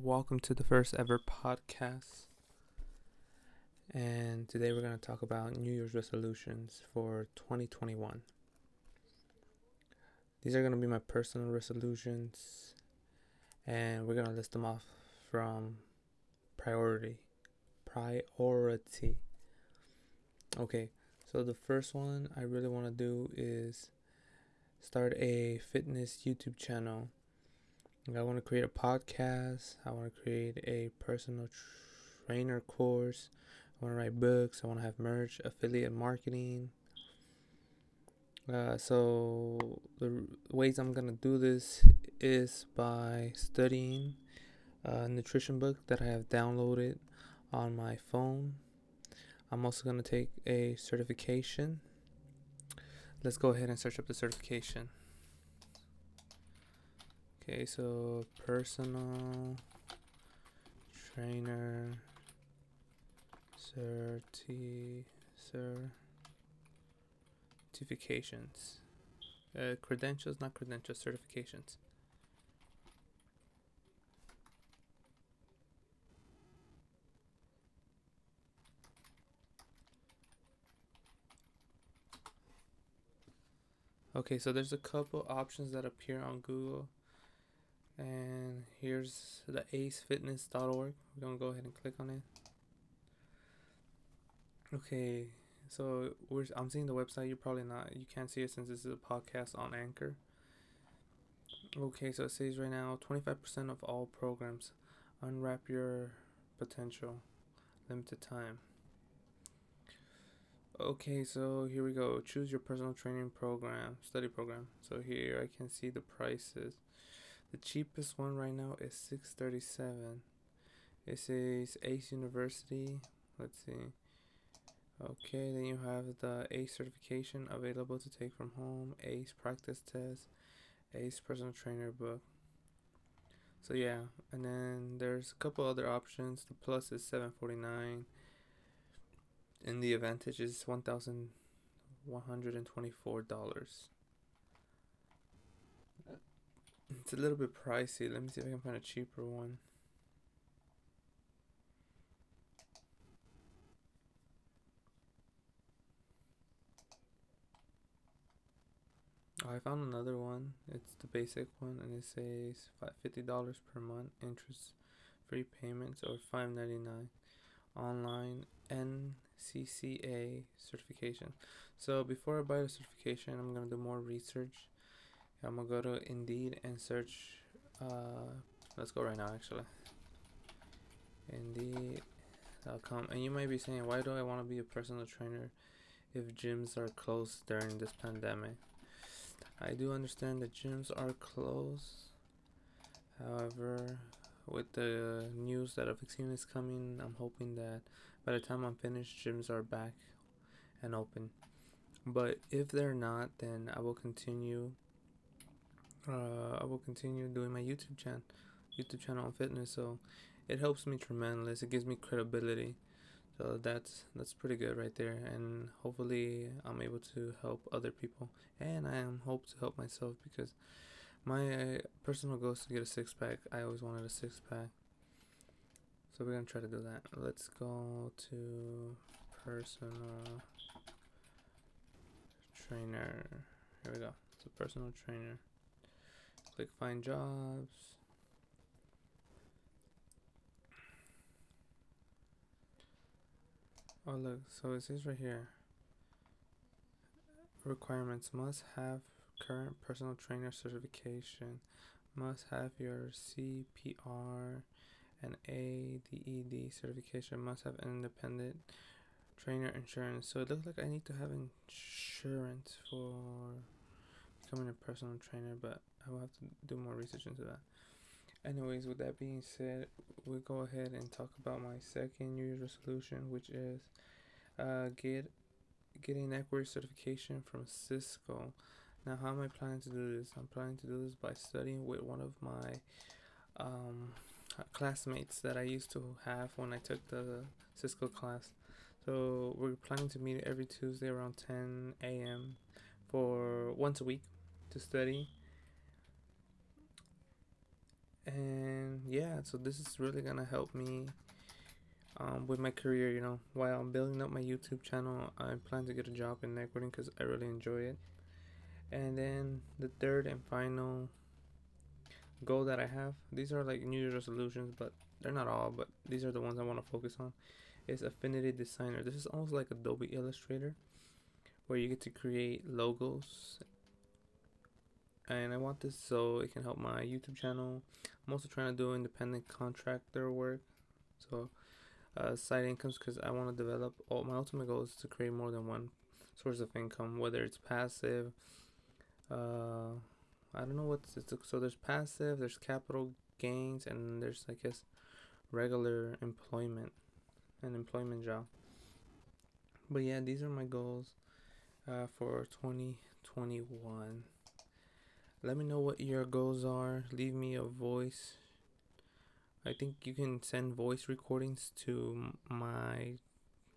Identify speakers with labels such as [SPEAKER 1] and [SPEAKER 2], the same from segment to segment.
[SPEAKER 1] Welcome to the first ever podcast. And today we're going to talk about New Year's resolutions for 2021. These are going to be my personal resolutions, and we're going to list them off from priority. Priority. Okay, so the first one I really want to do is start a fitness YouTube channel I want to create a podcast. I want to create a personal trainer course. I want to write books. I want to have merch, affiliate marketing. Uh, so the ways I'm gonna do this is by studying a nutrition book that I have downloaded on my phone. I'm also gonna take a certification. Let's go ahead and search up the certification. Okay, so personal trainer certi certifications. Uh, credentials, not credentials, certifications. Okay, so there's a couple options that appear on Google and here's the acefitness.org we're gonna go ahead and click on it. Okay so i'm seeing the website. You're probably not you can't see it since this is a podcast on anchor. Okay so it says right now 25% of all programs unwrap your potential limited time. Okay so here we go. Choose your personal training program study program. So here i can see the prices the cheapest one right now is 637. It says Ace University. Let's see. Okay, then you have the ACE certification available to take from home, ACE practice test, ACE personal trainer book. So yeah, and then there's a couple other options. The plus is 749 and the advantage is $1,124. It's a little bit pricey. Let me see if I can find a cheaper one. Oh, I found another one. It's the basic one, and it says fifty dollars per month, interest free payments, or five ninety nine online NCCA certification. So before I buy the certification, I'm gonna do more research I'm gonna go to Indeed and search. Uh, let's go right now, actually. Indeed.com. And you might be saying, why do I want to be a personal trainer if gyms are closed during this pandemic? I do understand that gyms are closed. However, with the news that a vaccine is coming, I'm hoping that by the time I'm finished, gyms are back and open. But if they're not, then I will continue uh, I will continue doing my YouTube channel, YouTube channel on fitness. So it helps me tremendously. It gives me credibility. So that's that's pretty good right there. And hopefully I'm able to help other people. And I am hope to help myself because my personal goal is to get a six pack. I always wanted a six pack. So we're gonna try to do that. Let's go to personal trainer. Here we go. It's a personal trainer. Click find jobs. Oh look, so it says right here. Requirements must have current personal trainer certification, must have your CPR and AED certification, must have an independent trainer insurance. So it looks like I need to have insurance for becoming a personal trainer, but I will have to do more research into that. Anyways, with that being said, we'll go ahead and talk about my second New Year's resolution, which is uh, get getting equity certification from Cisco. Now, how am I planning to do this? I'm planning to do this by studying with one of my um, classmates that I used to have when I took the Cisco class. So we're planning to meet every Tuesday around 10 a.m. for once a week to study yeah, so this is really gonna help me um, with my career. You know, while I'm building up my YouTube channel, I plan to get a job in networking because I really enjoy it. And then the third and final goal that I have, these are like New Year's resolutions, but they're not all, but these are the ones I want to focus on. Is Affinity Designer. This is almost like Adobe Illustrator, where you get to create logos. And I want this so it can help my YouTube channel. I'm also trying to do independent contractor work, so uh, side incomes because I want to develop. All my ultimate goal is to create more than one source of income, whether it's passive uh, I don't know what's it's, so there's passive, there's capital gains, and there's I guess regular employment, an employment job. But yeah, these are my goals uh, for 2021. Let me know what your goals are. Leave me a voice. I think you can send voice recordings to my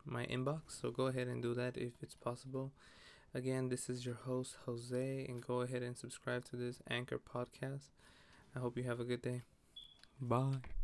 [SPEAKER 1] my inbox, so go ahead and do that if it's possible. Again, this is your host, Jose, and go ahead and subscribe to this Anchor podcast. I hope you have a good day. Bye.